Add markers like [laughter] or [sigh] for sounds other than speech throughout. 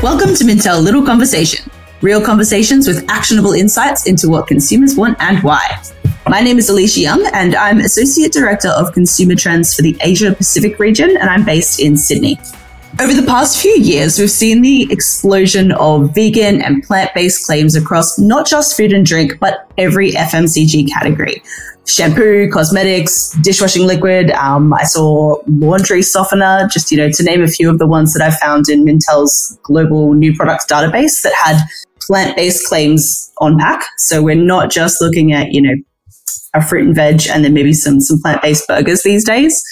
Welcome to Mintel Little Conversation, real conversations with actionable insights into what consumers want and why. My name is Elysha Young, and I'm Associate Director of Consumer Trends for the Asia Pacific region, and I'm based in Sydney. Over the past few years, we've seen the explosion of vegan and plant based claims across not just food and drink, but every FMCG category. Shampoo, cosmetics, dishwashing liquid. Um, I saw laundry softener, just, you know, to name a few of the ones that I found in Mintel's global new products database that had plant based claims on pack. So we're not just looking at, you know, a fruit and veg and then maybe some, some plant based burgers these days.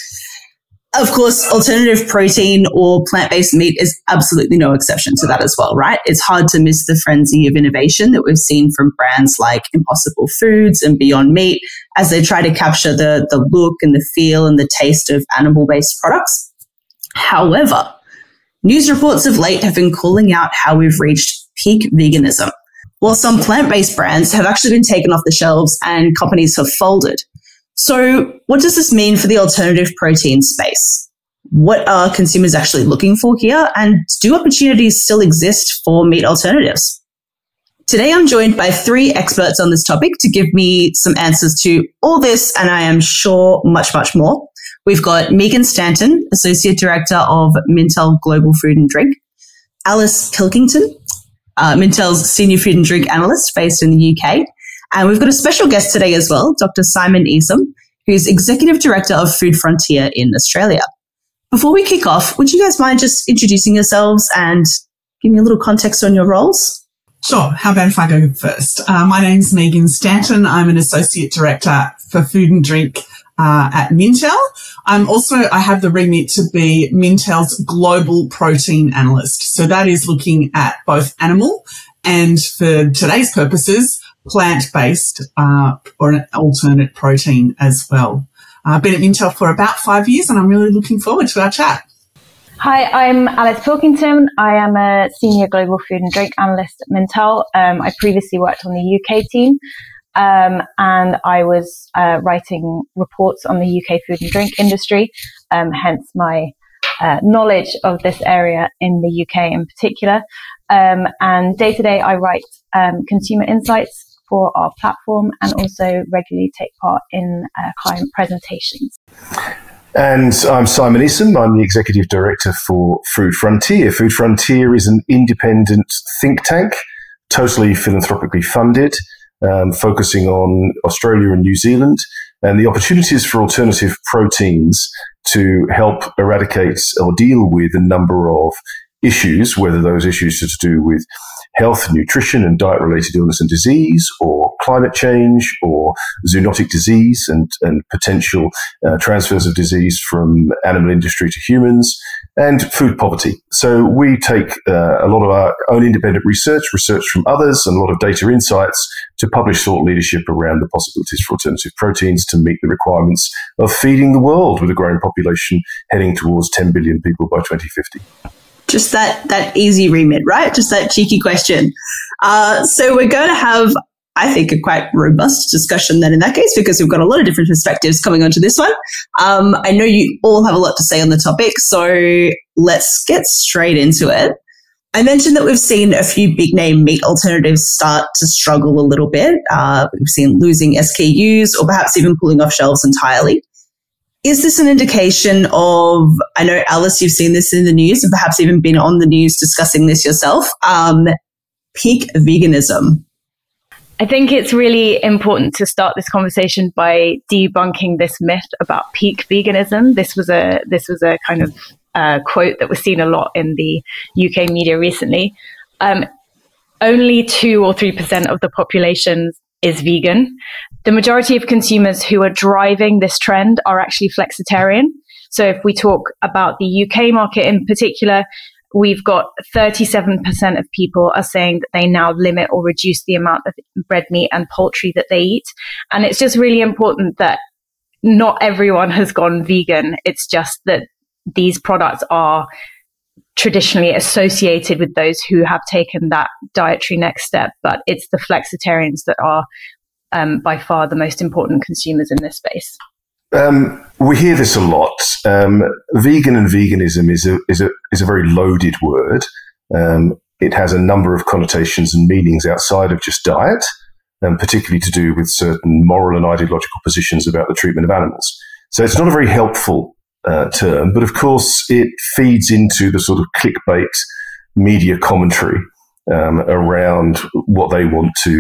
Of course, alternative protein or plant based meat is absolutely no exception to that as well, right? It's hard to miss the frenzy of innovation that we've seen from brands like Impossible Foods and Beyond Meat as they try to capture the, the look and the feel and the taste of animal based products. However, news reports of late have been calling out how we've reached peak veganism. While some plant based brands have actually been taken off the shelves and companies have folded. So, what does this mean for the alternative protein space? What are consumers actually looking for here? And do opportunities still exist for meat alternatives? Today, I'm joined by three experts on this topic to give me some answers to all this, and I am sure much, much more. We've got Megan Stanton, Associate Director of Mintel Global Food and Drink, Alice Pilkington, uh, Mintel's Senior Food and Drink Analyst based in the UK, and we've got a special guest today as well, Dr. Simon Eassom, who's Executive Director of Food Frontier in Australia. Before we kick off, would you guys mind just introducing yourselves and give me a little context on your roles? Sure. How about if I go first? Uh, my name's Megan Stanton. I'm an Associate Director for Food and Drink uh, at Mintel. I'm also, I have the remit to be Mintel's global protein analyst. So that is looking at both animal and for today's purposes, plant-based uh, or an alternate protein as well. I've been at Mintel for about five years and I'm really looking forward to our chat. Hi, I'm Alice Pilkington. I am a senior global food and drink analyst at Mintel. Um, I previously worked on the UK team um, and I was uh, writing reports on the UK food and drink industry, um, hence my uh, knowledge of this area in the UK in particular. Um, and day to day, I write um, consumer insights for our platform and also regularly take part in uh, client presentations. And I'm Simon Eassom. I'm the Executive Director for Food Frontier. Food Frontier is an independent think tank, totally philanthropically funded, um, focusing on Australia and New Zealand and the opportunities for alternative proteins to help eradicate or deal with a number of issues, whether those issues are to do with health, nutrition, and diet related illness and disease, or climate change, or zoonotic disease and, and potential uh, transfers of disease from animal industry to humans, and food poverty. So we take uh, a lot of our own independent research, research from others, and a lot of data insights to publish thought leadership around the possibilities for alternative proteins to meet the requirements of feeding the world with a growing population heading towards 10 billion people by 2050 just that that easy remit, right? Just that cheeky question. Uh, so we're going to have, I think, a quite robust discussion then in that case because we've got a lot of different perspectives coming onto this one. Um, I know you all have a lot to say on the topic, so let's get straight into it. I mentioned that we've seen a few big name meat alternatives start to struggle a little bit. Uh, we've seen losing SKUs or perhaps even pulling off shelves entirely. Is this an indication of, I know, Alice, you've seen this in the news and perhaps even been on the news discussing this yourself, um, peak veganism? I think it's really important to start this conversation by debunking this myth about peak veganism. This was a this was a kind of uh, quote that was seen a lot in the UK media recently. Um, only two or three percent of the population is vegan. The majority of consumers who are driving this trend are actually flexitarian. So if we talk about the UK market in particular, we've got 37% of people are saying that they now limit or reduce the amount of bread meat and poultry that they eat. And it's just really important that not everyone has gone vegan. It's just that these products are traditionally associated with those who have taken that dietary next step, but it's the flexitarians that are um, by far the most important consumers in this space. Um, we hear this a lot. Um, vegan and veganism is a, is, a, is a very loaded word. Um, it has a number of connotations and meanings outside of just diet, and particularly to do with certain moral and ideological positions about the treatment of animals. So it's not a very helpful uh, term, but of course it feeds into the sort of clickbait media commentary um, around what they want to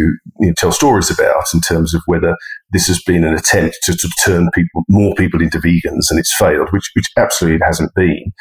you know, tell stories about in terms of whether this has been an attempt to, to, turn people, more people into vegans and it's failed, which, which absolutely it hasn't been.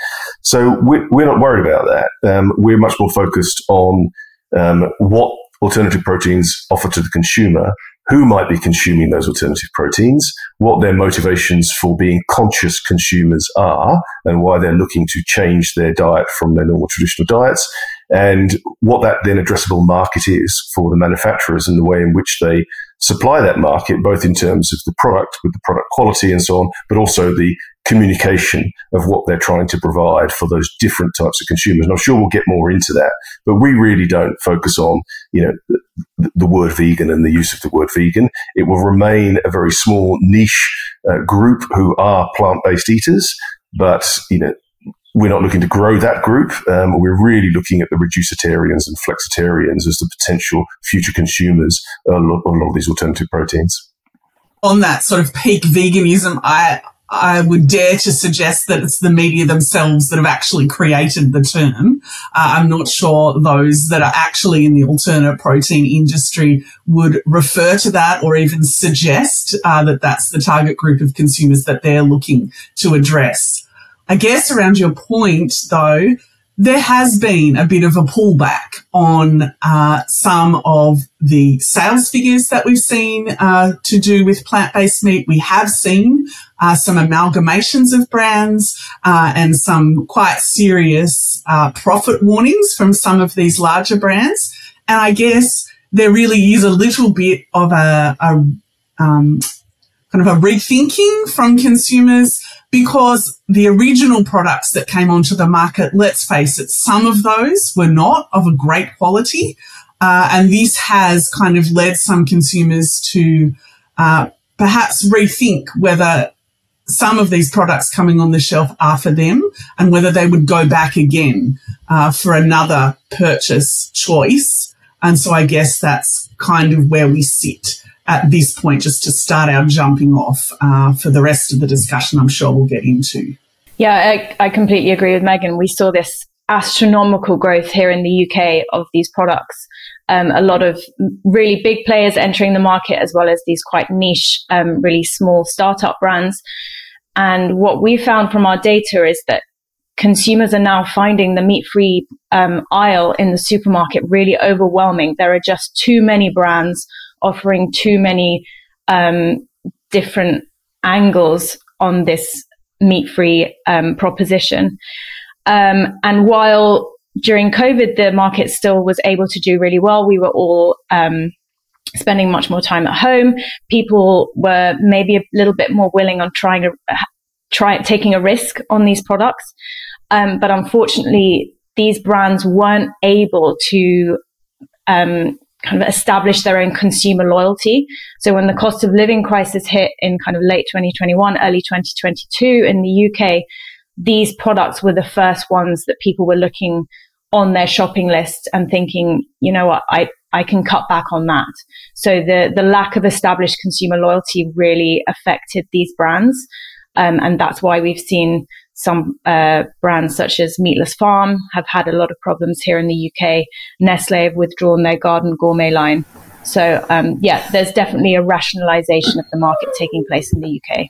So we're, we're not worried about that. Um, we're much more focused on um, what alternative proteins offer to the consumer who might be consuming those alternative proteins, what their motivations for being conscious consumers are, and why they're looking to change their diet from their normal traditional diets, and what that then addressable market is for the manufacturers and the way in which they supply that market, both in terms of the product with the product quality and so on, but also the communication of what they're trying to provide for those different types of consumers. And I'm sure we'll get more into that, but we really don't focus on, you know, the, the word vegan and the use of the word vegan. It will remain a very small niche uh, group who are plant-based eaters, but, you know, we're not looking to grow that group. Um, we're really looking at the reducitarians and flexitarians as the potential future consumers of a lot of these alternative proteins. On that sort of peak veganism, I I would dare to suggest that it's the media themselves that have actually created the term. Uh, I'm not sure those that are actually in the alternate protein industry would refer to that or even suggest uh, that that's the target group of consumers that they're looking to address. I guess around your point though, there has been a bit of a pullback on uh, some of the sales figures that we've seen uh, to do with plant-based meat. We have seen uh, some amalgamations of brands uh, and some quite serious uh, profit warnings from some of these larger brands. And I guess there really is a little bit of a, a um, kind of a rethinking from consumers because the original products that came onto the market, let's face it, some of those were not of a great quality. Uh, and this has kind of led some consumers to uh, perhaps rethink whether some of these products coming on the shelf are for them and whether they would go back again uh, for another purchase choice. And so I guess that's kind of where we sit at this point, just to start our jumping off uh, for the rest of the discussion, I'm sure we'll get into. Yeah, I, I completely agree with Megan. We saw this astronomical growth here in the UK of these products. Um, a lot of really big players entering the market, as well as these quite niche, um, really small startup brands. And what we found from our data is that consumers are now finding the meat free um, aisle in the supermarket really overwhelming. There are just too many brands offering too many um, different angles on this meat free um, proposition. Um, and while during COVID, the market still was able to do really well, we were all um, spending much more time at home. People were maybe a little bit more willing on trying to try taking a risk on these products. Um, but unfortunately, these brands weren't able to um, kind of establish their own consumer loyalty. So when the cost of living crisis hit in kind of late 2021, early 2022 in the UK, these products were the first ones that people were looking on their shopping list and thinking, you know what, I, I can cut back on that. So the, the lack of established consumer loyalty really affected these brands. Um, and that's why we've seen some uh, brands such as Meatless Farm have had a lot of problems here in the UK. Nestle have withdrawn their Garden Gourmet line. So, um, yeah, there's definitely a rationalization of the market taking place in the UK.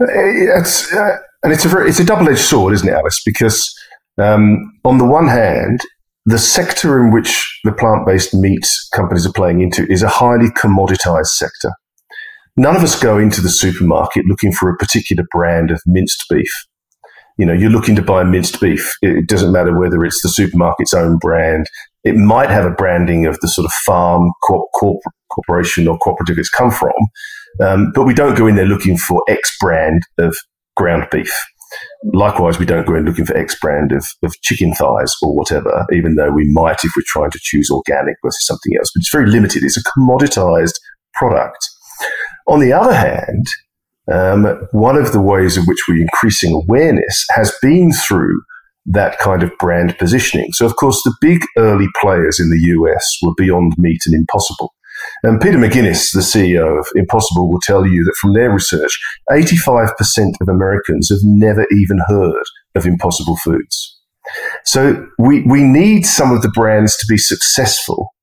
It's, uh, and it's a very, it's a double edged sword, isn't it, Alice? Because um, on the one hand, the sector in which the plant based meat companies are playing into is a highly commoditized sector. None of us go into the supermarket looking for a particular brand of minced beef you know, you're looking to buy minced beef. It doesn't matter whether it's the supermarket's own brand. It might have a branding of the sort of farm corp- corp- corporation or cooperative it's come from, um, but we don't go in there looking for X brand of ground beef. Likewise, we don't go in looking for X brand of, of chicken thighs or whatever, even though we might if we're trying to choose organic versus something else. But it's very limited. It's a commoditized product. On the other hand, um, one of the ways in which we're increasing awareness has been through that kind of brand positioning. So, of course, the big early players in the US were Beyond Meat and Impossible. And Peter McGuinness, the CEO of Impossible, will tell you that from their research, 85% of Americans have never even heard of Impossible Foods. So we, we need some of the brands to be successful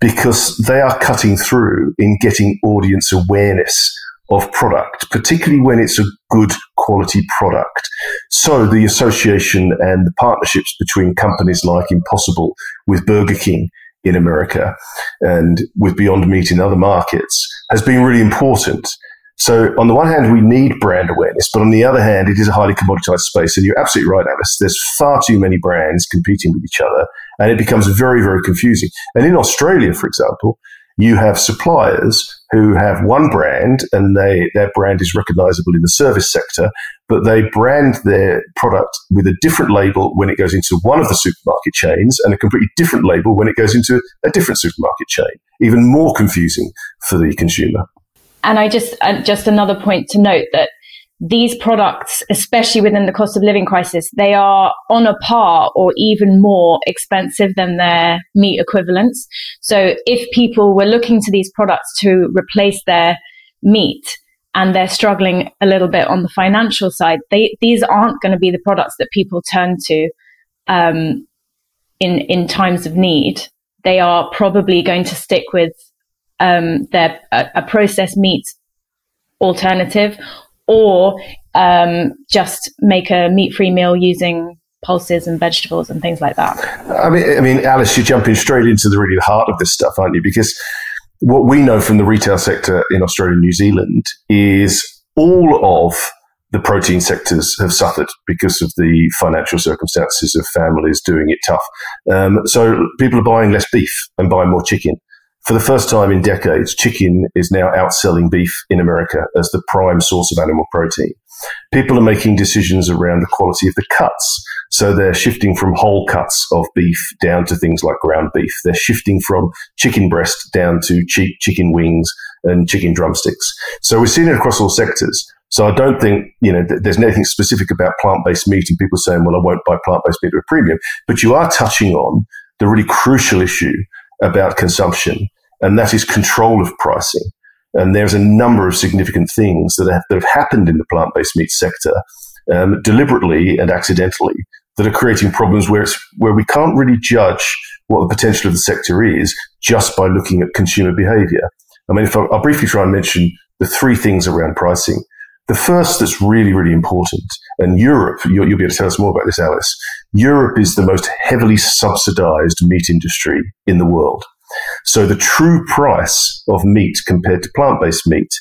because they are cutting through in getting audience awareness of product, particularly when it's a good quality product. So the association and the partnerships between companies like Impossible with Burger King in America and with Beyond Meat in other markets has been really important. So on the one hand, we need brand awareness, but on the other hand, it is a highly commoditized space. And you're absolutely right, Alice. There's far too many brands competing with each other, and it becomes very, very confusing. And in Australia, for example, you have suppliers who have one brand and they their brand is recognizable in the service sector, but they brand their product with a different label when it goes into one of the supermarket chains and a completely different label when it goes into a different supermarket chain. Even more confusing for the consumer. And I just just another point to note that these products, especially within the cost of living crisis, they are on a par or even more expensive than their meat equivalents. So if people were looking to these products to replace their meat and they're struggling a little bit on the financial side, they, these aren't going to be the products that people turn to um, in in times of need. They are probably going to stick with um, their a, a processed meat alternative or um, just make a meat-free meal using pulses and vegetables and things like that. I mean, I mean, Alice, you're jumping straight into the really heart of this stuff, aren't you? Because what we know from the retail sector in Australia and New Zealand is all of the protein sectors have suffered because of the financial circumstances of families doing it tough. Um, so people are buying less beef and buying more chicken for the first time in decades, chicken is now outselling beef in America as the prime source of animal protein. People are making decisions around the quality of the cuts. So they're shifting from whole cuts of beef down to things like ground beef. They're shifting from chicken breast down to cheap chicken wings and chicken drumsticks. So we're seeing it across all sectors. So I don't think, you know, th- there's anything specific about plant-based meat and people saying, well, I won't buy plant-based meat at a premium. But you are touching on the really crucial issue about consumption, and that is control of pricing. And there's a number of significant things that have, that have happened in the plant based meat sector um, deliberately and accidentally that are creating problems where, it's, where we can't really judge what the potential of the sector is just by looking at consumer behavior. I mean, if I, I'll briefly try and mention the three things around pricing. The first that's really, really important, and Europe, you'll, you'll, be able to tell us more about this, Alice. Europe is the most heavily subsidized meat industry in the world. So the true price of meat compared to plant-based meat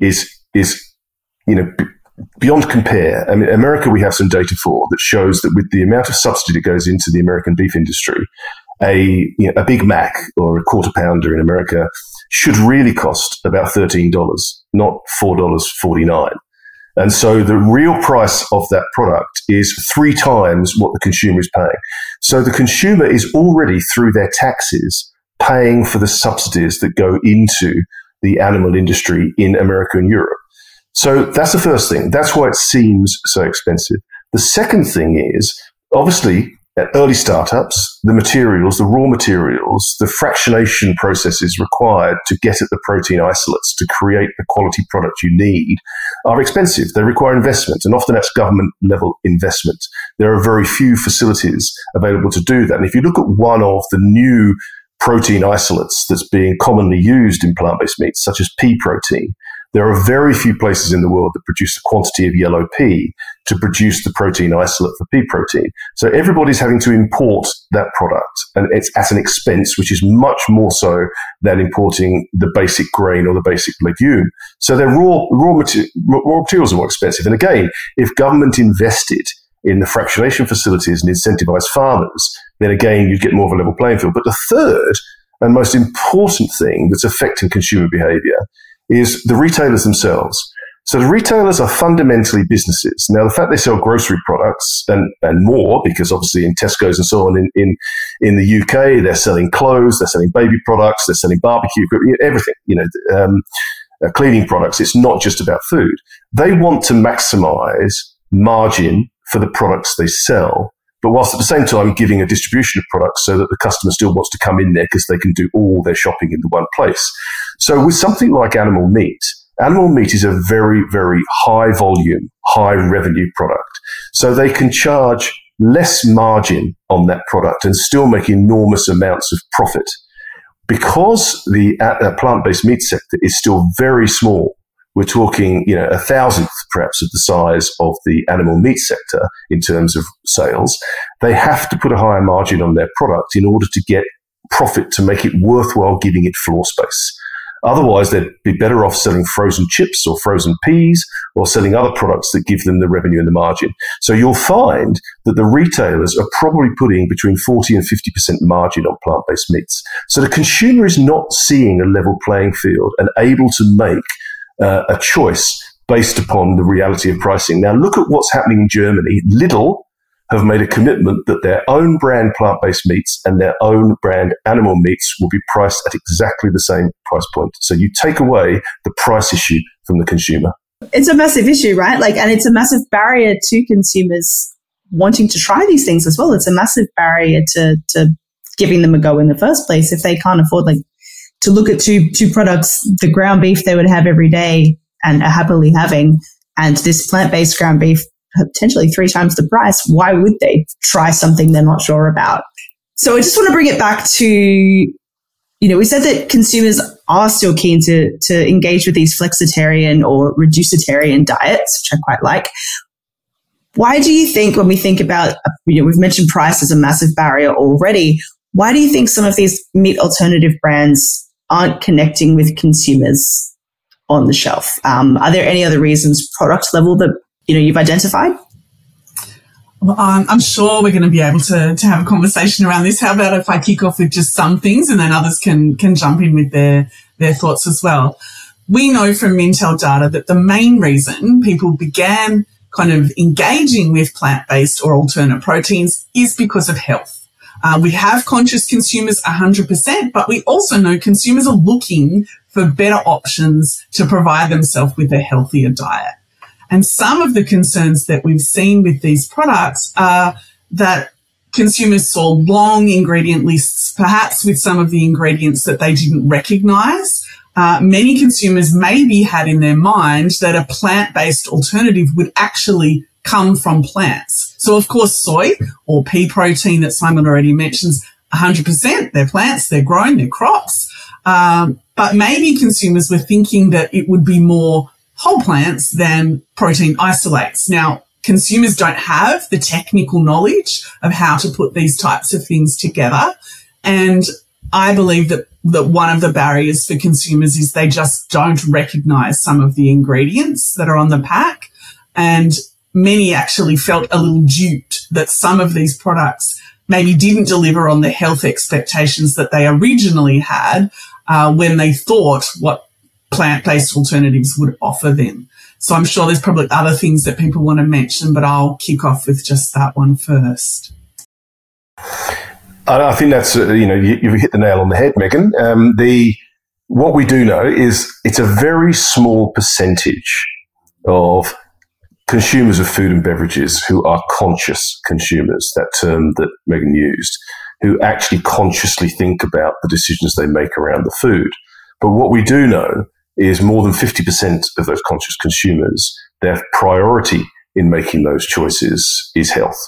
is is you know beyond compare. I mean, America we have some data for that shows that with the amount of subsidy that goes into the American beef industry, a you know, a Big Mac or a quarter pounder in America should really cost about thirteen dollars, not four dollars forty nine. And so the real price of that product is three times what the consumer is paying. So the consumer is already through their taxes paying for the subsidies that go into the animal industry in America and Europe. So that's the first thing. That's why it seems so expensive. The second thing is obviously at early startups, the materials, the raw materials, the fractionation processes required to get at the protein isolates to create the quality product you need are expensive. They require investment, and often that's government level investment. There are very few facilities available to do that. And if you look at one of the new protein isolates that's being commonly used in plant based meats, such as pea protein. There are very few places in the world that produce the quantity of yellow pea to produce the protein isolate for pea protein. So everybody's having to import that product and it's at an expense, which is much more so than importing the basic grain or the basic legume. So their raw, raw, mater- raw materials are more expensive. And again, if government invested in the fractionation facilities and incentivize farmers, then again, you'd get more of a level playing field. But the third and most important thing that's affecting consumer behavior is the retailers themselves. So the retailers are fundamentally businesses. Now, the fact they sell grocery products and, and more, because obviously in Tesco's and so on in, in, in the UK, they're selling clothes, they're selling baby products, they're selling barbecue, everything, you know, um, uh, cleaning products. It's not just about food. They want to maximize margin for the products they sell but whilst at the same time giving a distribution of products so that the customer still wants to come in there because they can do all their shopping in the one place. So with something like animal meat, animal meat is a very, very high volume, high revenue product. So they can charge less margin on that product and still make enormous amounts of profit. Because the uh, plant-based meat sector is still very small we're talking, you know, a thousandth perhaps of the size of the animal meat sector in terms of sales. They have to put a higher margin on their product in order to get profit to make it worthwhile giving it floor space. Otherwise, they'd be better off selling frozen chips or frozen peas or selling other products that give them the revenue and the margin. So you'll find that the retailers are probably putting between 40 and 50% margin on plant based meats. So the consumer is not seeing a level playing field and able to make uh, a choice based upon the reality of pricing. Now, look at what's happening in Germany. Lidl have made a commitment that their own brand plant based meats and their own brand animal meats will be priced at exactly the same price point. So you take away the price issue from the consumer. It's a massive issue, right? Like, and it's a massive barrier to consumers wanting to try these things as well. It's a massive barrier to, to giving them a go in the first place if they can't afford like to look at two two products, the ground beef they would have every day and are happily having, and this plant based ground beef potentially three times the price. Why would they try something they're not sure about? So I just want to bring it back to, you know, we said that consumers are still keen to to engage with these flexitarian or reducitarian diets, which I quite like. Why do you think when we think about, you know, we've mentioned price as a massive barrier already. Why do you think some of these meat alternative brands aren't connecting with consumers on the shelf. Um, are there any other reasons, product level, that you know you've identified? Um, I'm sure we're going to be able to, to have a conversation around this. How about if I kick off with just some things and then others can, can jump in with their, their thoughts as well. We know from Mintel data that the main reason people began kind of engaging with plant-based or alternate proteins is because of health. Uh, we have conscious consumers 100%, but we also know consumers are looking for better options to provide themselves with a healthier diet. And some of the concerns that we've seen with these products are that consumers saw long ingredient lists, perhaps with some of the ingredients that they didn't recognize. Uh, many consumers maybe had in their mind that a plant-based alternative would actually come from plants. So of course, soy or pea protein that Simon already mentions, 100%. They're plants, they're grown, they're crops. Um, but maybe consumers were thinking that it would be more whole plants than protein isolates. Now, consumers don't have the technical knowledge of how to put these types of things together. And I believe that, that one of the barriers for consumers is they just don't recognize some of the ingredients that are on the pack. And many actually felt a little duped that some of these products maybe didn't deliver on the health expectations that they originally had uh, when they thought what plant-based alternatives would offer them. So I'm sure there's probably other things that people want to mention, but I'll kick off with just that one first. I think that's uh, you know you, have hit the nail on the head, Megan. Um, the what we do know is it's a very small percentage of consumers of food and beverages who are conscious consumers, that term that Megan used, who actually consciously think about the decisions they make around the food. But what we do know is more than 50% of those conscious consumers, their priority in making those choices is health.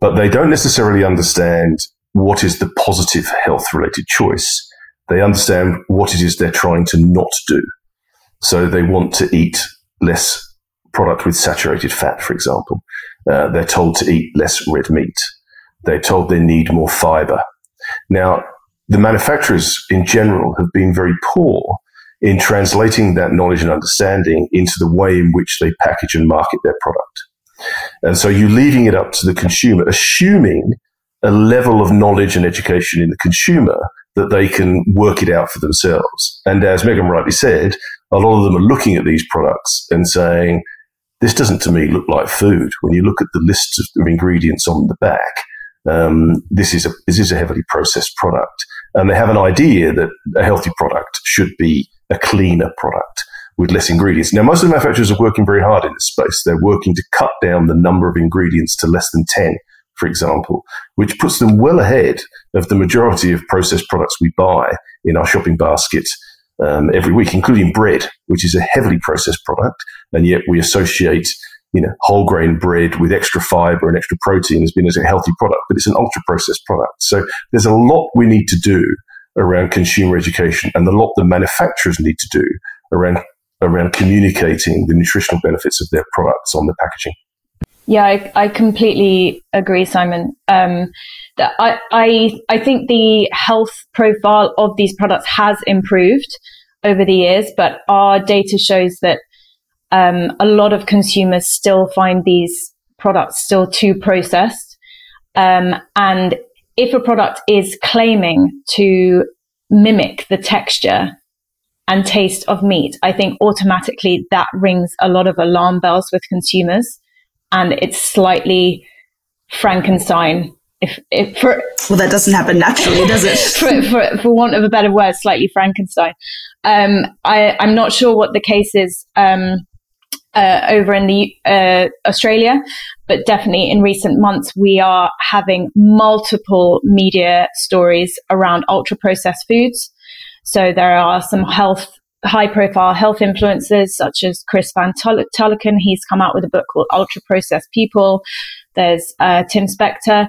But they don't necessarily understand what is the positive health related choice. They understand what it is they're trying to not do. So they want to eat less product with saturated fat, for example. Uh, they're told to eat less red meat. They're told they need more fiber. Now, the manufacturers in general have been very poor in translating that knowledge and understanding into the way in which they package and market their product. And so you're leaving it up to the consumer, assuming a level of knowledge and education in the consumer that they can work it out for themselves. And as Megan rightly said, a lot of them are looking at these products and saying, this doesn't to me look like food. When you look at the list of ingredients on the back, um, this is a this is a heavily processed product, and they have an idea that a healthy product should be a cleaner product with less ingredients. Now, most of the manufacturers are working very hard in this space. They're working to cut down the number of ingredients to less than ten for example, which puts them well ahead of the majority of processed products we buy in our shopping basket um, every week, including bread, which is a heavily processed product, and yet we associate you know whole grain bread with extra fiber and extra protein as being as a healthy product, but it's an ultra processed product. So there's a lot we need to do around consumer education, and a lot the manufacturers need to do around around communicating the nutritional benefits of their products on the packaging. Yeah, I, I completely agree, Simon. Um, that I, I, I think the health profile of these products has improved over the years, but our data shows that um, a lot of consumers still find these products still too processed. Um, and if a product is claiming to mimic the texture and taste of meat, I think automatically that rings a lot of alarm bells with consumers and it's slightly Frankenstein. If, if for, well, that doesn't happen naturally, does it? [laughs] for, for, for want of a better word, slightly Frankenstein. Um, I, I'm not sure what the case is um, uh, over in the uh, Australia, but definitely in recent months we are having multiple media stories around ultra processed foods. So there are some health high profile health influencers such as Chris Van Tulleken. He's come out with a book called Ultra Processed People. There's uh, Tim Spector,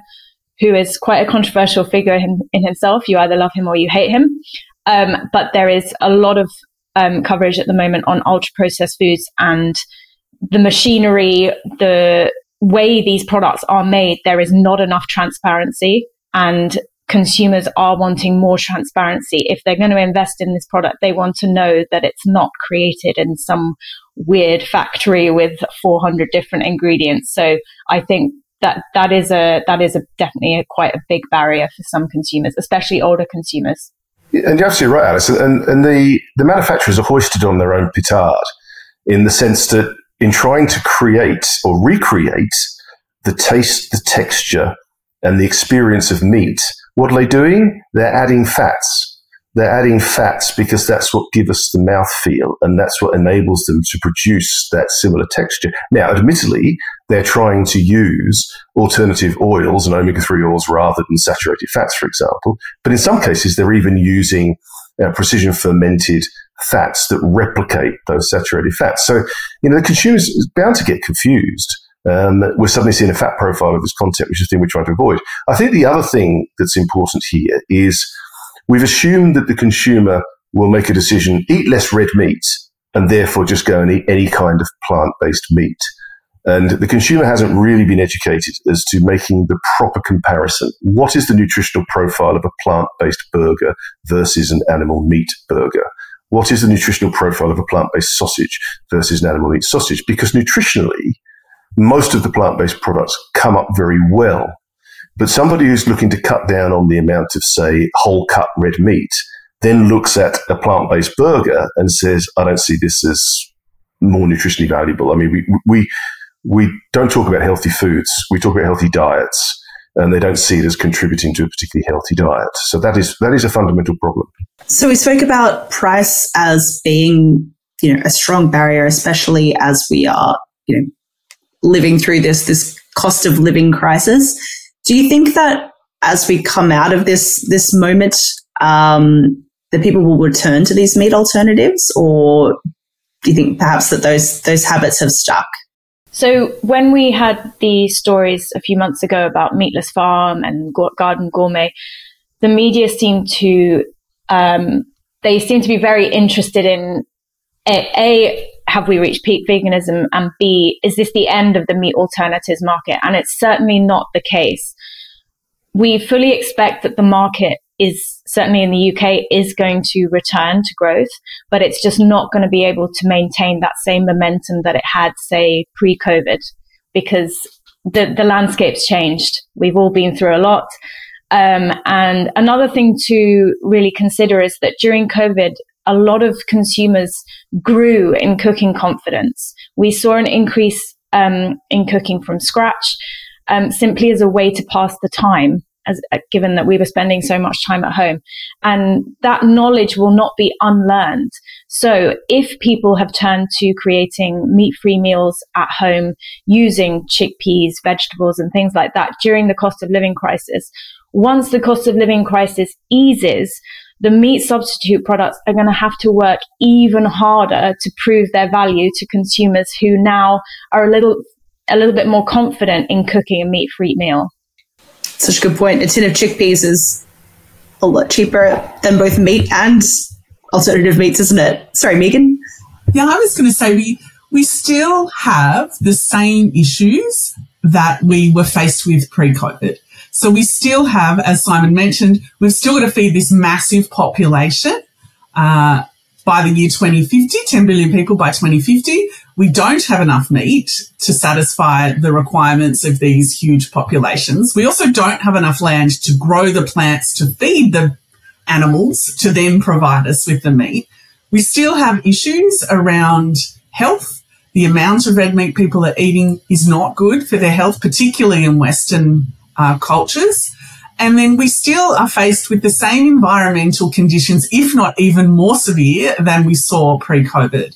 who is quite a controversial figure in, in, himself. You either love him or you hate him. Um, but there is a lot of um, coverage at the moment on ultra processed foods and the machinery, the way these products are made. There is not enough transparency and consumers are wanting more transparency. If they're going to invest in this product, they want to know that it's not created in some weird factory with 400 different ingredients. So I think that that is a that is a definitely a, quite a big barrier for some consumers, especially older consumers. And you're absolutely right, Alice. And, and the, the manufacturers are hoisted on their own petard in the sense that in trying to create or recreate the taste, the texture, and the experience of meat, what are they doing? They're adding fats. They're adding fats because that's what gives us the mouth feel and that's what enables them to produce that similar texture. Now, admittedly, they're trying to use alternative oils and omega 3 oils rather than saturated fats, for example. But in some cases, they're even using uh, precision fermented fats that replicate those saturated fats. So, you know, the consumer is bound to get confused um, we're suddenly seeing a fat profile of this content, which is the thing we're trying to avoid. I think the other thing that's important here is we've assumed that the consumer will make a decision, eat less red meat, and therefore just go and eat any kind of plant based meat. And the consumer hasn't really been educated as to making the proper comparison. What is the nutritional profile of a plant based burger versus an animal meat burger? What is the nutritional profile of a plant based sausage versus an animal meat sausage? Because nutritionally, most of the plant based products come up very well. But somebody who's looking to cut down on the amount of, say, whole cut red meat, then looks at a plant based burger and says, I don't see this as more nutritionally valuable. I mean, we, we, we don't talk about healthy foods, we talk about healthy diets. And they don't see it as contributing to a particularly healthy diet. So that is that is a fundamental problem. So we spoke about price as being, you know, a strong barrier, especially as we are, you know, living through this this cost of living crisis. Do you think that as we come out of this this moment, um, that people will return to these meat alternatives, or do you think perhaps that those those habits have stuck? So when we had the stories a few months ago about Meatless Farm and Garden Gourmet, the media seemed to um, they seem to be very interested in a, a have we reached peak veganism? And B, is this the end of the meat alternatives market? And it's certainly not the case. We fully expect that the market is certainly in the UK is going to return to growth, but it's just not going to be able to maintain that same momentum that it had, say, pre COVID, because the, the landscape's changed. We've all been through a lot. Um, and another thing to really consider is that during COVID, a lot of consumers grew in cooking confidence. We saw an increase um, in cooking from scratch um, simply as a way to pass the time. As uh, given that we were spending so much time at home. And that knowledge will not be unlearned. So if people have turned to creating meat free meals at home using chickpeas, vegetables, and things like that during the cost of living crisis, once the cost of living crisis eases, the meat substitute products are going to have to work even harder to prove their value to consumers who now are a little a little bit more confident in cooking a meat free meal. Such a good point. A tin of chickpeas is a lot cheaper than both meat and alternative meats, isn't it? Sorry, Megan. Yeah, I was going to say we we still have the same issues that we were faced with pre-COVID. So we still have, as Simon mentioned, we've still got to feed this massive population. Uh, by the year 2050, 10 billion people by 2050. We don't have enough meat to satisfy the requirements of these huge populations. We also don't have enough land to grow the plants to feed the animals to then provide us with the meat. We still have issues around health. The amount of red meat people are eating is not good for their health, particularly in Western uh, cultures. And then we still are faced with the same environmental conditions, if not even more severe than we saw pre COVID.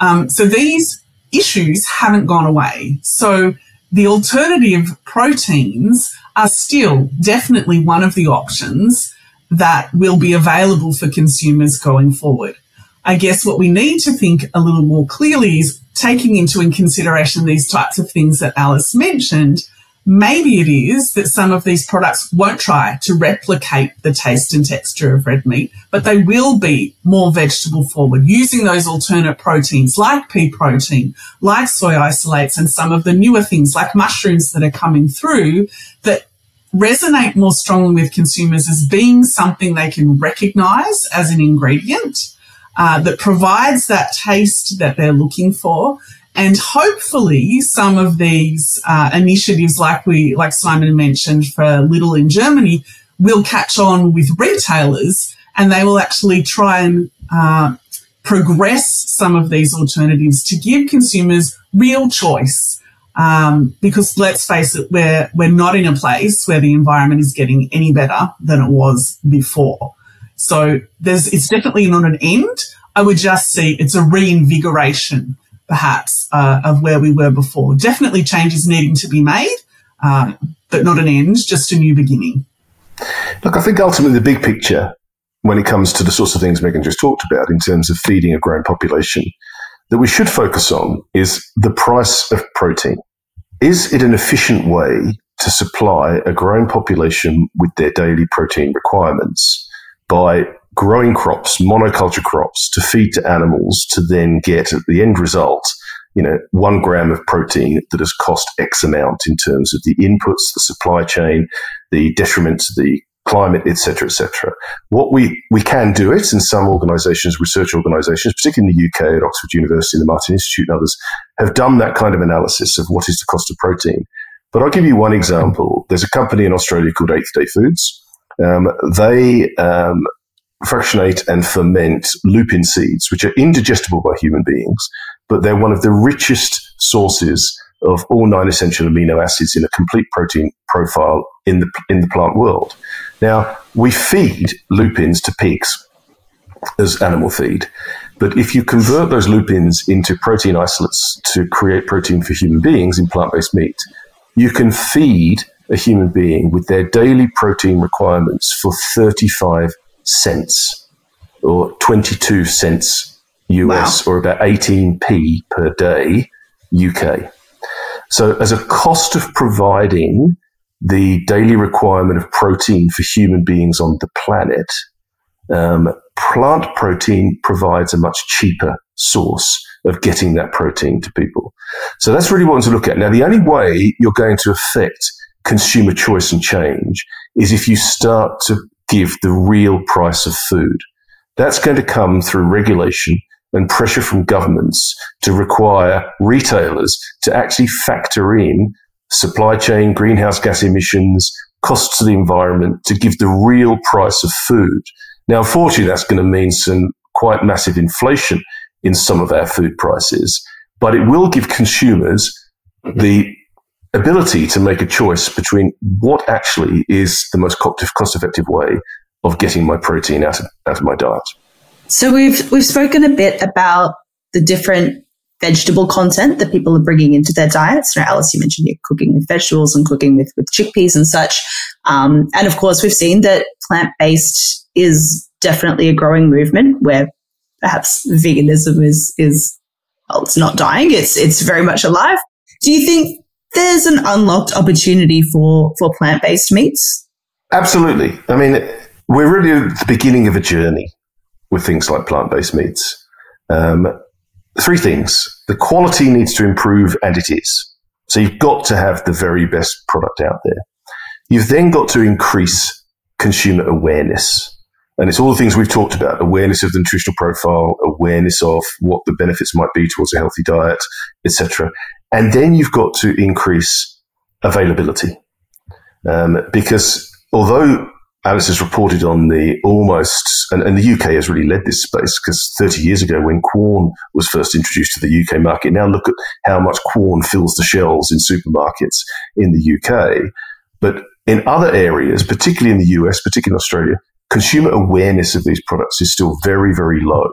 Um, so these issues haven't gone away. So the alternative proteins are still definitely one of the options that will be available for consumers going forward. I guess what we need to think a little more clearly is taking into consideration these types of things that Alice mentioned Maybe it is that some of these products won't try to replicate the taste and texture of red meat, but they will be more vegetable forward using those alternate proteins like pea protein, like soy isolates, and some of the newer things like mushrooms that are coming through that resonate more strongly with consumers as being something they can recognize as an ingredient uh, that provides that taste that they're looking for and hopefully some of these uh, initiatives, like we, like Simon mentioned for Lidl in Germany, will catch on with retailers and they will actually try and uh, progress some of these alternatives to give consumers real choice. Um, because let's face it, we're, we're not in a place where the environment is getting any better than it was before. So there's, it's definitely not an end. I would just see it's a reinvigoration perhaps, uh, of where we were before. Definitely changes needing to be made, uh, but not an end, just a new beginning. Look, I think ultimately the big picture when it comes to the sorts of things Megan just talked about in terms of feeding a growing population that we should focus on is the price of protein. Is it an efficient way to supply a growing population with their daily protein requirements by growing crops, monoculture crops, to feed to animals to then get at the end result, you know, one gram of protein that has cost X amount in terms of the inputs, the supply chain, the detriment to the climate, etc., etc. What we we can do it, and some organisations, research organisations, particularly in the UK at Oxford University, the Martin Institute, and others, have done that kind of analysis of what is the cost of protein. But I'll give you one example. There's a company in Australia called Eighth Day Foods. Um, they um, fractionate and ferment lupin seeds, which are indigestible by human beings, but they're one of the richest sources of all nine essential amino acids in a complete protein profile in the in the plant world. Now, we feed lupins to pigs as animal feed, but if you convert those lupins into protein isolates to create protein for human beings in plant-based meat, you can feed a human being with their daily protein requirements for 35 cents or 22 cents US wow. or about 18p per day UK. So, as a cost of providing the daily requirement of protein for human beings on the planet, um, plant protein provides a much cheaper source of getting that protein to people. So that's really what to look at. Now, the only way you're going to affect consumer choice and change is if you start to give the real price of food. That's going to come through regulation and pressure from governments to require retailers to actually factor in supply chain, greenhouse gas emissions, costs to the environment to give the real price of food. Now, unfortunately, that's going to mean some quite massive inflation in some of our food prices, but it will give consumers the ability to make a choice between what actually is the most cost effective way of getting my protein out of, out of my diet. So we've we've spoken a bit about the different vegetable content that people are bringing into their diets. Now, Alice, you mentioned you're cooking with vegetables and cooking with, with chickpeas and such. Um, and of course, we've seen that plant based is definitely a growing movement where perhaps veganism is is well, it's not dying; it's it's very much alive. Do you think there's an unlocked opportunity for for plant based meats? Absolutely. I mean, we're really at the beginning of a journey with things like plant based meats. Um, three things: the quality needs to improve, and it is. So you've got to have the very best product out there. You've then got to increase consumer awareness. And it's all the things we've talked about awareness of the nutritional profile, awareness of what the benefits might be towards a healthy diet, etc. And then you've got to increase availability. Um, because although Alice has reported on the almost, and, and, the UK has really led this space because 30 years ago, when Quorn was first introduced to the UK market, now look at how much Quorn fills the shelves in supermarkets in the UK. But in other areas, particularly in the US, particularly in Australia, consumer awareness of these products is still very, very low.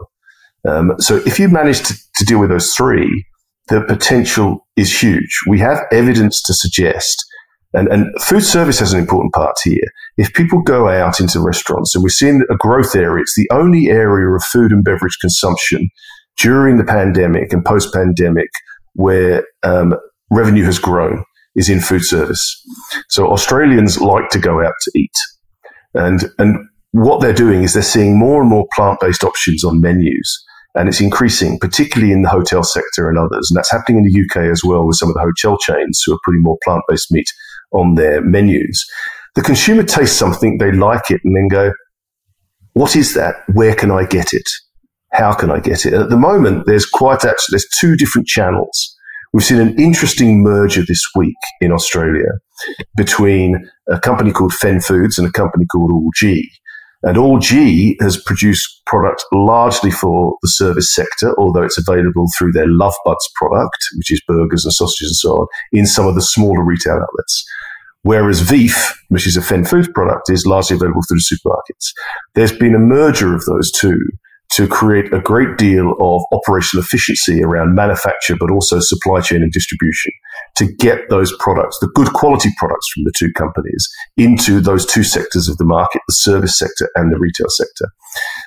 Um, so if you manage to, to deal with those three, the potential is huge. We have evidence to suggest, and, and food service has an important part here. If people go out into restaurants, and we're seeing a growth area, it's the only area of food and beverage consumption during the pandemic and post pandemic where um, revenue has grown is in food service. So Australians like to go out to eat. And, and what they're doing is they're seeing more and more plant based options on menus. And it's increasing, particularly in the hotel sector and others. And that's happening in the UK as well with some of the hotel chains who are putting more plant based meat on their menus. The consumer tastes something, they like it, and then go, What is that? Where can I get it? How can I get it? At the moment, there's quite actually, there's two different channels. We've seen an interesting merger this week in Australia between a company called Fenn Foods and a company called All G. And All G has produced product largely for the service sector, although it's available through their Love Buds product, which is burgers and sausages and so on, in some of the smaller retail outlets. Whereas Veef, which is a Fenn Foods product, is largely available through the supermarkets. There's been a merger of those two to create a great deal of operational efficiency around manufacture, but also supply chain and distribution to get those products, the good quality products from the two companies, into those two sectors of the market, the service sector and the retail sector.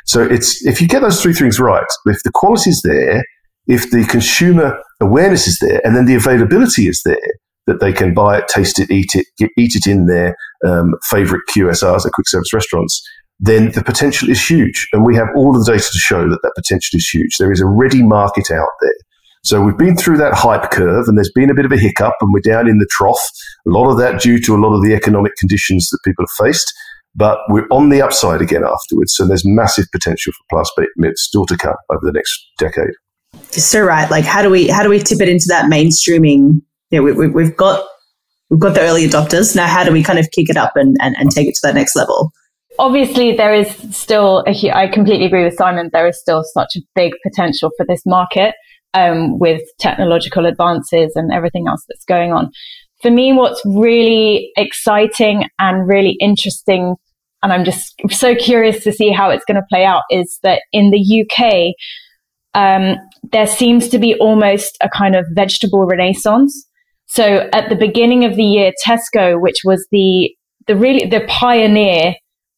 So it's if you get those three things right, if the quality is there, if the consumer awareness is there, and then the availability is there, that they can buy it, taste it, eat it, get, eat it in their um, favorite QSRs, their quick service restaurants, then the potential is huge. And we have all of the data to show that that potential is huge. There is a ready market out there. So we've been through that hype curve and there's been a bit of a hiccup and we're down in the trough. A lot of that due to a lot of the economic conditions that people have faced. But we're on the upside again afterwards. So there's massive potential for plant-based still to come over the next decade. So right. Like how do we how do we tip it into that mainstreaming? Yeah, we, we, we've got we've got the early adopters. Now how do we kind of kick it up and, and, and take it to that next level? Obviously there is still a, I completely agree with Simon. There is still such a big potential for this market um, with technological advances and everything else that's going on. For me, what's really exciting and really interesting, and I'm just so curious to see how it's going to play out, is that in the UK, um, there seems to be almost a kind of vegetable renaissance. So at the beginning of the year, Tesco, which was the the really the pioneer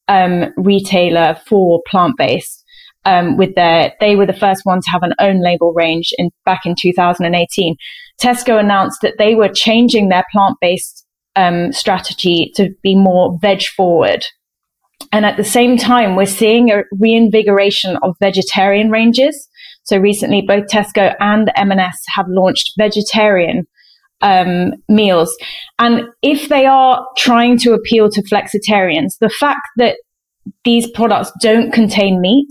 um, retailer for plant based. Um, with their, they were the first one to have an own label range in back in 2018. Tesco announced that they were changing their plant based um, strategy to be more veg forward. And at the same time, we're seeing a reinvigoration of vegetarian ranges. So recently, both Tesco and M&S have launched vegetarian um, meals. And if they are trying to appeal to flexitarians, the fact that these products don't contain meat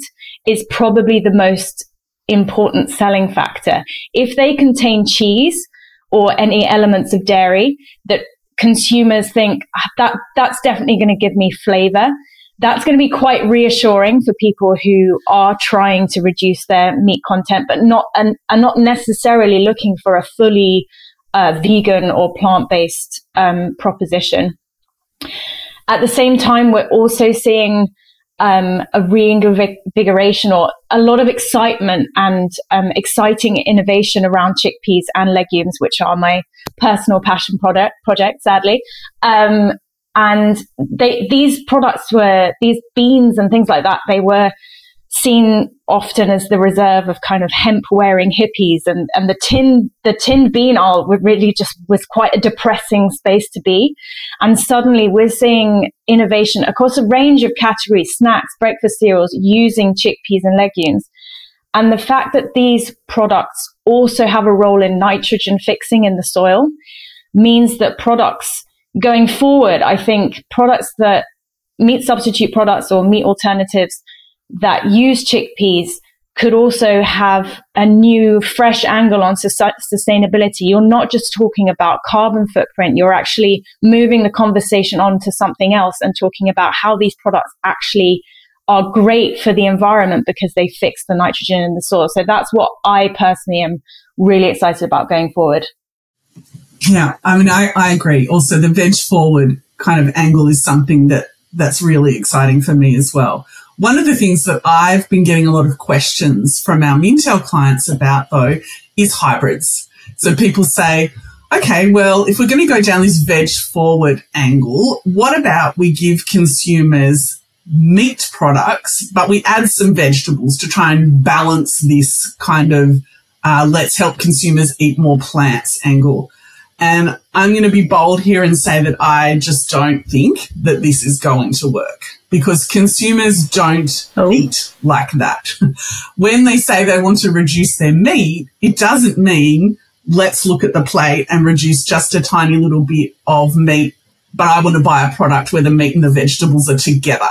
is probably the most important selling factor. If they contain cheese or any elements of dairy that consumers think ah, that that's definitely going to give me flavor, that's going to be quite reassuring for people who are trying to reduce their meat content, but not and are not necessarily looking for a fully uh, vegan or plant based um, proposition. At the same time, we're also seeing um, a reinvigoration or a lot of excitement and um, exciting innovation around chickpeas and legumes, which are my personal passion product project, sadly. Um, and they, these products were these beans and things like that. They were seen often as the reserve of kind of hemp wearing hippies and, and the tin the tin bean aisle really just was quite a depressing space to be. And suddenly we're seeing innovation across a range of categories snacks breakfast cereals using chickpeas and legumes. And the fact that these products also have a role in nitrogen fixing in the soil means that products going forward i think products that meat substitute products or meat alternatives that use chickpeas could also have a new, fresh angle on sustainability. You're not just talking about carbon footprint, you're actually moving the conversation on to something else and talking about how these products actually are great for the environment because they fix the nitrogen in the soil. So that's what I personally am really excited about going forward. Yeah, I mean, I, I agree. Also, the veg forward kind of angle is something that that's really exciting for me as well. One of the things that I've been getting a lot of questions from our Mintel clients about though is hybrids. So people say, okay, well, if we're going to go down this veg forward angle, what about we give consumers meat products, but we add some vegetables to try and balance this kind of uh, let's help consumers eat more plants angle. And I'm going to be bold here and say that I just don't think that this is going to work because consumers don't oh. eat like that. [laughs] when they say they want to reduce their meat, it doesn't mean let's look at the plate and reduce just a tiny little bit of meat, but I want to buy a product where the meat and the vegetables are together.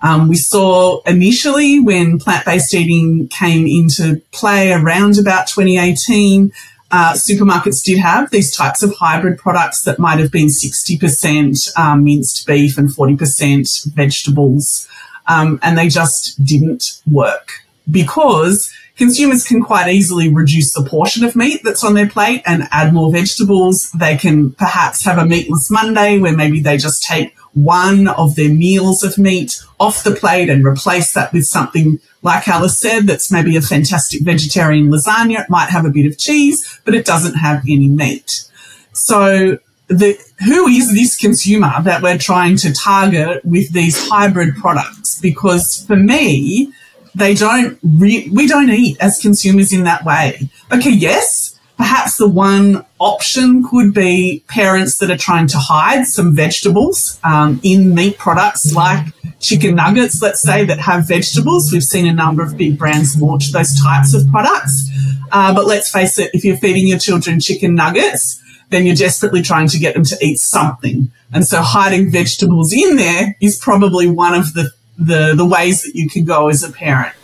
Um, we saw initially when plant-based eating came into play around about 2018, uh, supermarkets did have these types of hybrid products that might have been 60% um, minced beef and 40% vegetables. Um, and they just didn't work because consumers can quite easily reduce the portion of meat that's on their plate and add more vegetables. They can perhaps have a meatless Monday where maybe they just take one of their meals of meat off the plate and replace that with something like Alice said, that's maybe a fantastic vegetarian lasagna. It might have a bit of cheese, but it doesn't have any meat. So the, who is this consumer that we're trying to target with these hybrid products? Because for me, they don't re- we don't eat as consumers in that way. Okay, yes, Perhaps the one option could be parents that are trying to hide some vegetables um, in meat products like chicken nuggets, let's say, that have vegetables. We've seen a number of big brands launch those types of products. Uh, but let's face it, if you're feeding your children chicken nuggets, then you're desperately trying to get them to eat something. And so hiding vegetables in there is probably one of the, the, the ways that you can go as a parent.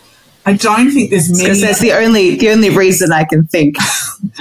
I don't think there's many. Because that's the only the only reason I can think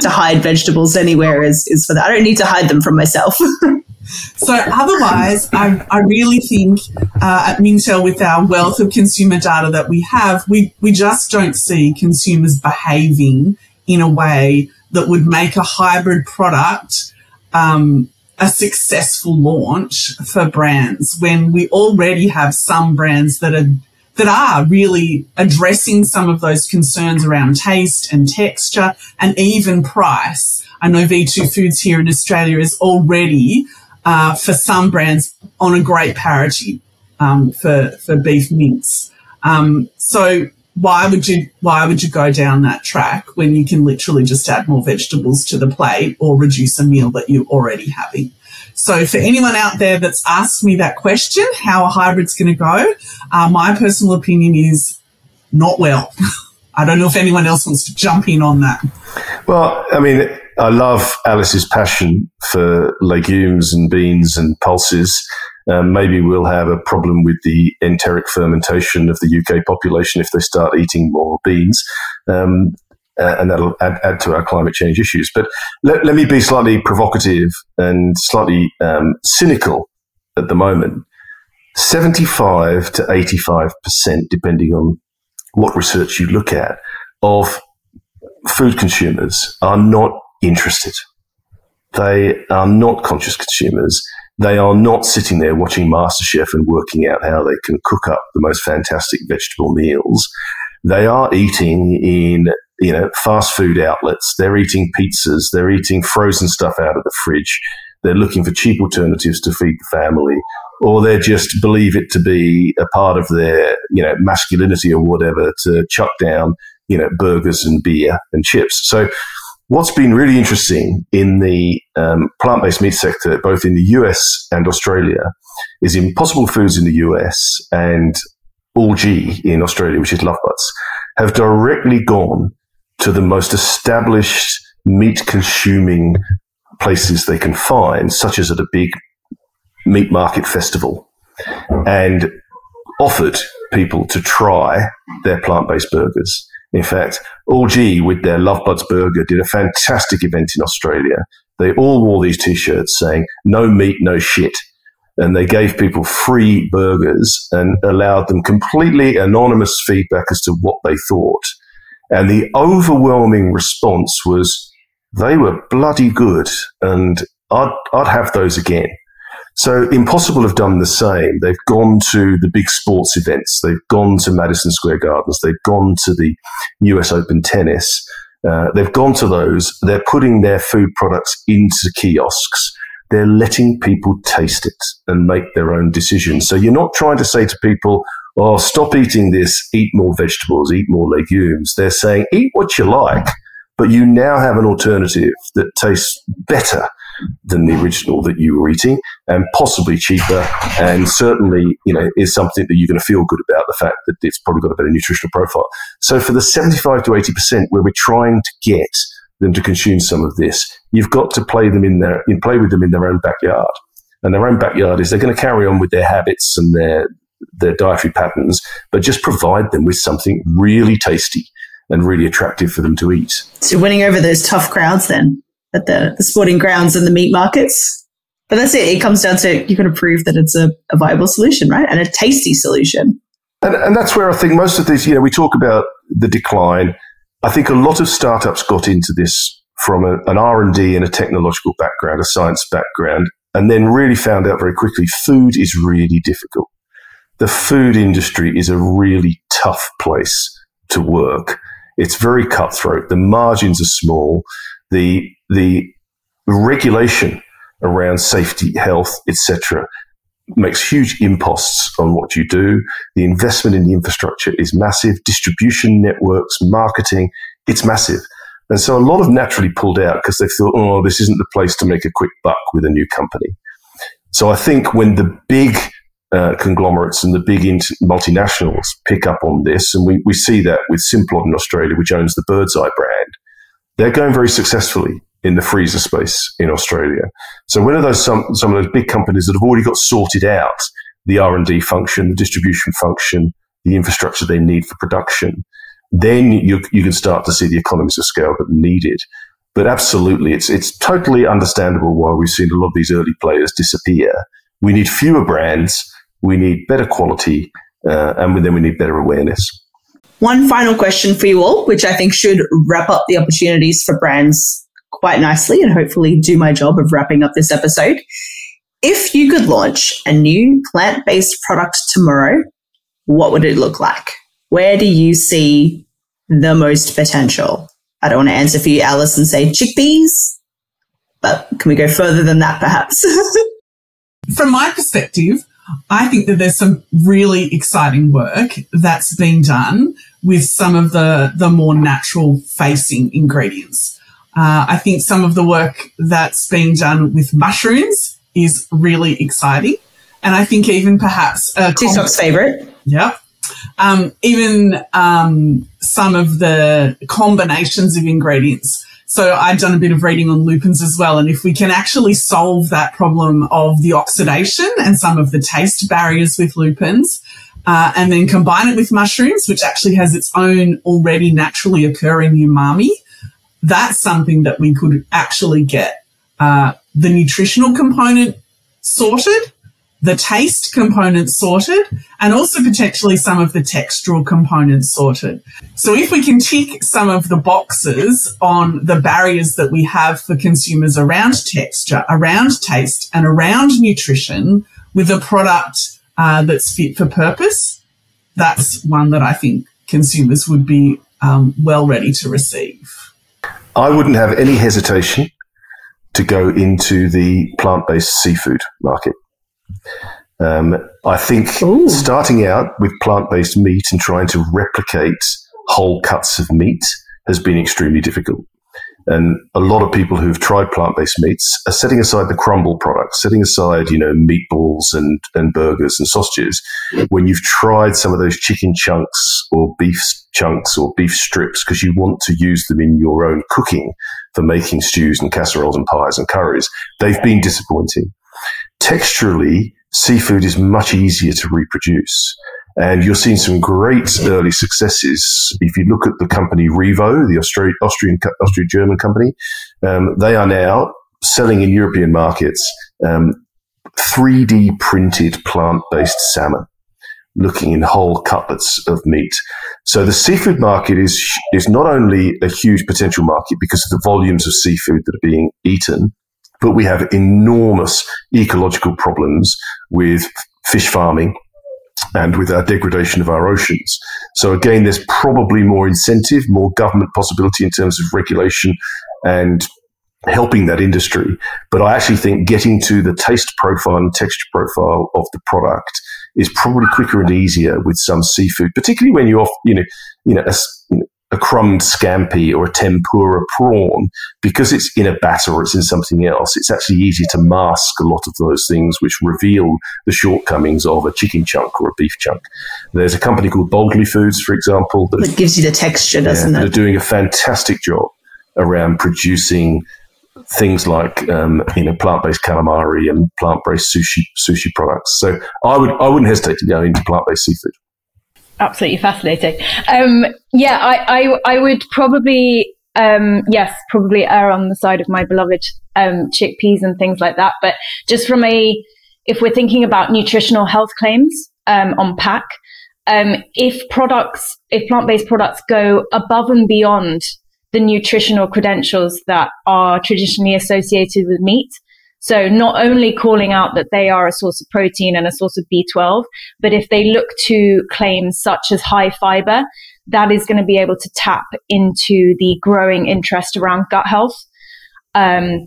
to hide vegetables anywhere is is for that. I don't need to hide them from myself. [laughs] so otherwise, I, I really think uh, at Mintel, with our wealth of consumer data that we have, we we just don't see consumers behaving in a way that would make a hybrid product um, a successful launch for brands when we already have some brands that are that are really addressing some of those concerns around taste and texture and even price. I know V2 Foods here in Australia is already, uh, for some brands, on a great parity um, for for beef mince. Um, so why would you why would you go down that track when you can literally just add more vegetables to the plate or reduce a meal that you're already having? So for anyone out there that's asked me that question, how a hybrid's going to go, uh, my personal opinion is not well. [laughs] I don't know if anyone else wants to jump in on that. Well, I mean, I love Alice's passion for legumes and beans and pulses. Um, maybe we'll have a problem with the enteric fermentation of the UK population if they start eating more beans. Um, uh, and that'll add, add, to our climate change issues. But let, let me be slightly provocative and slightly um, cynical at the moment. 75 to 85%, depending on what research you look at, of food consumers are not interested They are not conscious consumers. They are not sitting there watching MasterChef and working out how they can cook up the most fantastic vegetable meals. They are eating in you know fast food outlets. They're eating pizzas. They're eating frozen stuff out of the fridge. They're looking for cheap alternatives to feed the family, or they just believe it to be a part of their you know masculinity or whatever to chuck down you know burgers and beer and chips. So What's been really interesting in the um, plant based meat sector, both in the US and Australia, is Impossible Foods in the US and All G in Australia, which is Love have directly gone to the most established meat consuming places they can find, such as at a big meat market festival, and offered people to try their plant based burgers. In fact, All G with their Love Buds Burger did a fantastic event in Australia. They all wore these t-shirts saying "No meat, no shit," and they gave people free burgers and allowed them completely anonymous feedback as to what they thought. And the overwhelming response was they were bloody good, and I'd, I'd have those again. So Impossible have done the same. They've gone to the big sports events. They've gone to Madison Square Gardens. They've gone to the US Open tennis. Uh, they've gone to those. They're putting their food products into kiosks. They're letting people taste it and make their own decisions. So you're not trying to say to people, oh, stop eating this, eat more vegetables, eat more legumes. They're saying, eat what you like, but you now have an alternative that tastes better than the original that you were eating and possibly cheaper and certainly you know is something that you're going to feel good about the fact that it's probably got a better nutritional profile. So for the 75 to 80% where we're trying to get them to consume some of this you've got to play them in their play with them in their own backyard. And their own backyard is they're going to carry on with their habits and their their dietary patterns but just provide them with something really tasty and really attractive for them to eat. So winning over those tough crowds then at the, the sporting grounds and the meat markets. But that's it. It comes down to you've got to prove that it's a, a viable solution, right? And a tasty solution. And, and that's where I think most of these, you know, we talk about the decline. I think a lot of startups got into this from a, an R&D and a technological background, a science background, and then really found out very quickly food is really difficult. The food industry is a really tough place to work. It's very cutthroat. The margins are small the the regulation around safety, health, etc., makes huge imposts on what you do. The investment in the infrastructure is massive. Distribution networks, marketing, it's massive. And so a lot of naturally pulled out because they thought, oh, this isn't the place to make a quick buck with a new company. So I think when the big uh, conglomerates and the big multinationals pick up on this, and we, we see that with Simplot in Australia, which owns the Birdseye brand, they're going very successfully in the freezer space in Australia. So when are those some, some of those big companies that have already got sorted out the R and D function, the distribution function, the infrastructure they need for production, then you, you can start to see the economies of scale that are needed. But absolutely, it's it's totally understandable why we've seen a lot of these early players disappear. We need fewer brands, we need better quality, uh, and then we need better awareness. One final question for you all, which I think should wrap up the opportunities for brands quite nicely and hopefully do my job of wrapping up this episode. If you could launch a new plant based product tomorrow, what would it look like? Where do you see the most potential? I don't want to answer for you, Alice, and say chickpeas, but can we go further than that perhaps? [laughs] From my perspective, I think that there's some really exciting work that's been done with some of the, the more natural facing ingredients. Uh, I think some of the work that's been done with mushrooms is really exciting. And I think even perhaps a favorite. Yep. Um, even um, some of the combinations of ingredients so I've done a bit of reading on lupins as well. And if we can actually solve that problem of the oxidation and some of the taste barriers with lupins, uh, and then combine it with mushrooms, which actually has its own already naturally occurring umami, that's something that we could actually get uh, the nutritional component sorted, the taste components sorted and also potentially some of the textural components sorted. So if we can tick some of the boxes on the barriers that we have for consumers around texture, around taste and around nutrition with a product uh, that's fit for purpose, that's one that I think consumers would be um, well ready to receive. I wouldn't have any hesitation to go into the plant based seafood market. Um, I think Ooh. starting out with plant based meat and trying to replicate whole cuts of meat has been extremely difficult. And a lot of people who've tried plant-based meats are setting aside the crumble products, setting aside, you know, meatballs and, and burgers and sausages. When you've tried some of those chicken chunks or beef chunks or beef strips because you want to use them in your own cooking for making stews and casseroles and pies and curries, they've been disappointing. Texturally, seafood is much easier to reproduce. And you're seeing some great early successes. If you look at the company Revo, the Austrian, Austrian, Austrian German company, um, they are now selling in European markets um, 3D printed plant based salmon, looking in whole cutlets of meat. So the seafood market is is not only a huge potential market because of the volumes of seafood that are being eaten, but we have enormous ecological problems with fish farming and with our degradation of our oceans. So again, there's probably more incentive, more government possibility in terms of regulation and helping that industry. But I actually think getting to the taste profile and texture profile of the product is probably quicker and easier with some seafood, particularly when you're, off you know, you know, a, a crumbed scampi or a tempura prawn, because it's in a batter or it's in something else, it's actually easier to mask a lot of those things which reveal the shortcomings of a chicken chunk or a beef chunk. There's a company called Boldly Foods, for example, that, gives you the texture, doesn't yeah, it? They're doing a fantastic job around producing things like um, you know plant-based calamari and plant-based sushi sushi products. So I would I wouldn't hesitate to go into plant-based seafood absolutely fascinating. Um, yeah, I, I, I would probably, um, yes, probably err on the side of my beloved um, chickpeas and things like that. But just from a, if we're thinking about nutritional health claims um, on pack, um, if products, if plant-based products go above and beyond the nutritional credentials that are traditionally associated with meat, so not only calling out that they are a source of protein and a source of B12, but if they look to claims such as high fiber, that is going to be able to tap into the growing interest around gut health. Um,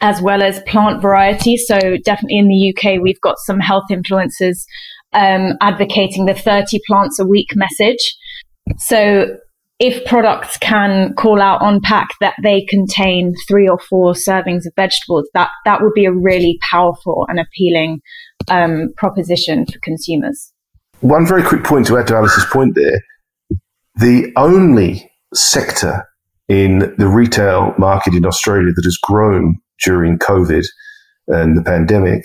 as well as plant variety. So definitely in the UK, we've got some health influencers um, advocating the 30 plants a week message. So if products can call out on pack that they contain three or four servings of vegetables, that that would be a really powerful and appealing um, proposition for consumers. One very quick point to add to Alice's point there: the only sector in the retail market in Australia that has grown during COVID and the pandemic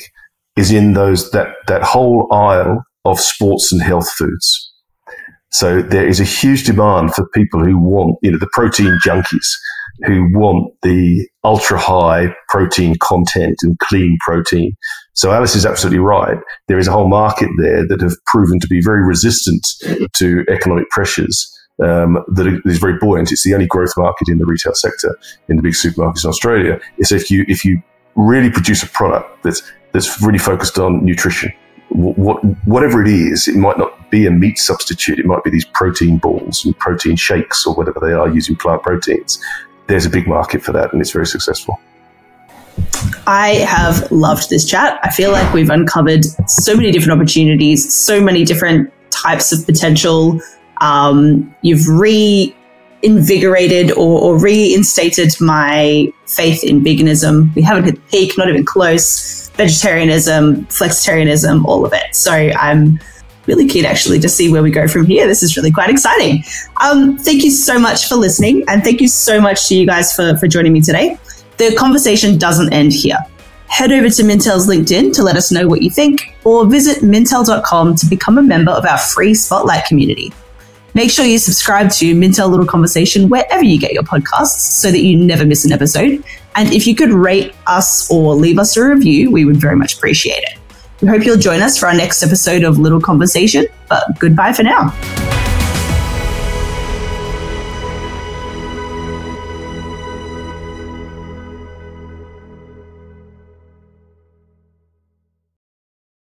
is in those that that whole aisle of sports and health foods. So there is a huge demand for people who want, you know, the protein junkies who want the ultra high protein content and clean protein. So Alice is absolutely right. There is a whole market there that have proven to be very resistant to economic pressures. Um, that is very buoyant. It's the only growth market in the retail sector in the big supermarkets in Australia. Is if you if you really produce a product that's that's really focused on nutrition what, whatever it is, it might not be a meat substitute. It might be these protein balls and protein shakes or whatever they are using plant proteins. There's a big market for that, and it's very successful. I have loved this chat. I feel like we've uncovered so many different opportunities, so many different types of potential. Um, you've reinvigorated or, or reinstated my faith in veganism. We haven't hit the peak, not even close vegetarianism, flexitarianism, all of it. So I'm really keen actually to see where we go from here. This is really quite exciting. Um, thank you so much for listening, and thank you so much to you guys for, for joining me today. The conversation doesn't end here. Head over to Mintel's LinkedIn to let us know what you think, or visit mintel.com to become a member of our free Spotlight community. Make sure you subscribe to Mintel Little Conversation wherever you get your podcasts so that you never miss an episode. And if you could rate us or leave us a review, we would very much appreciate it. We hope you'll join us for our next episode of Little Conversation, but goodbye for now.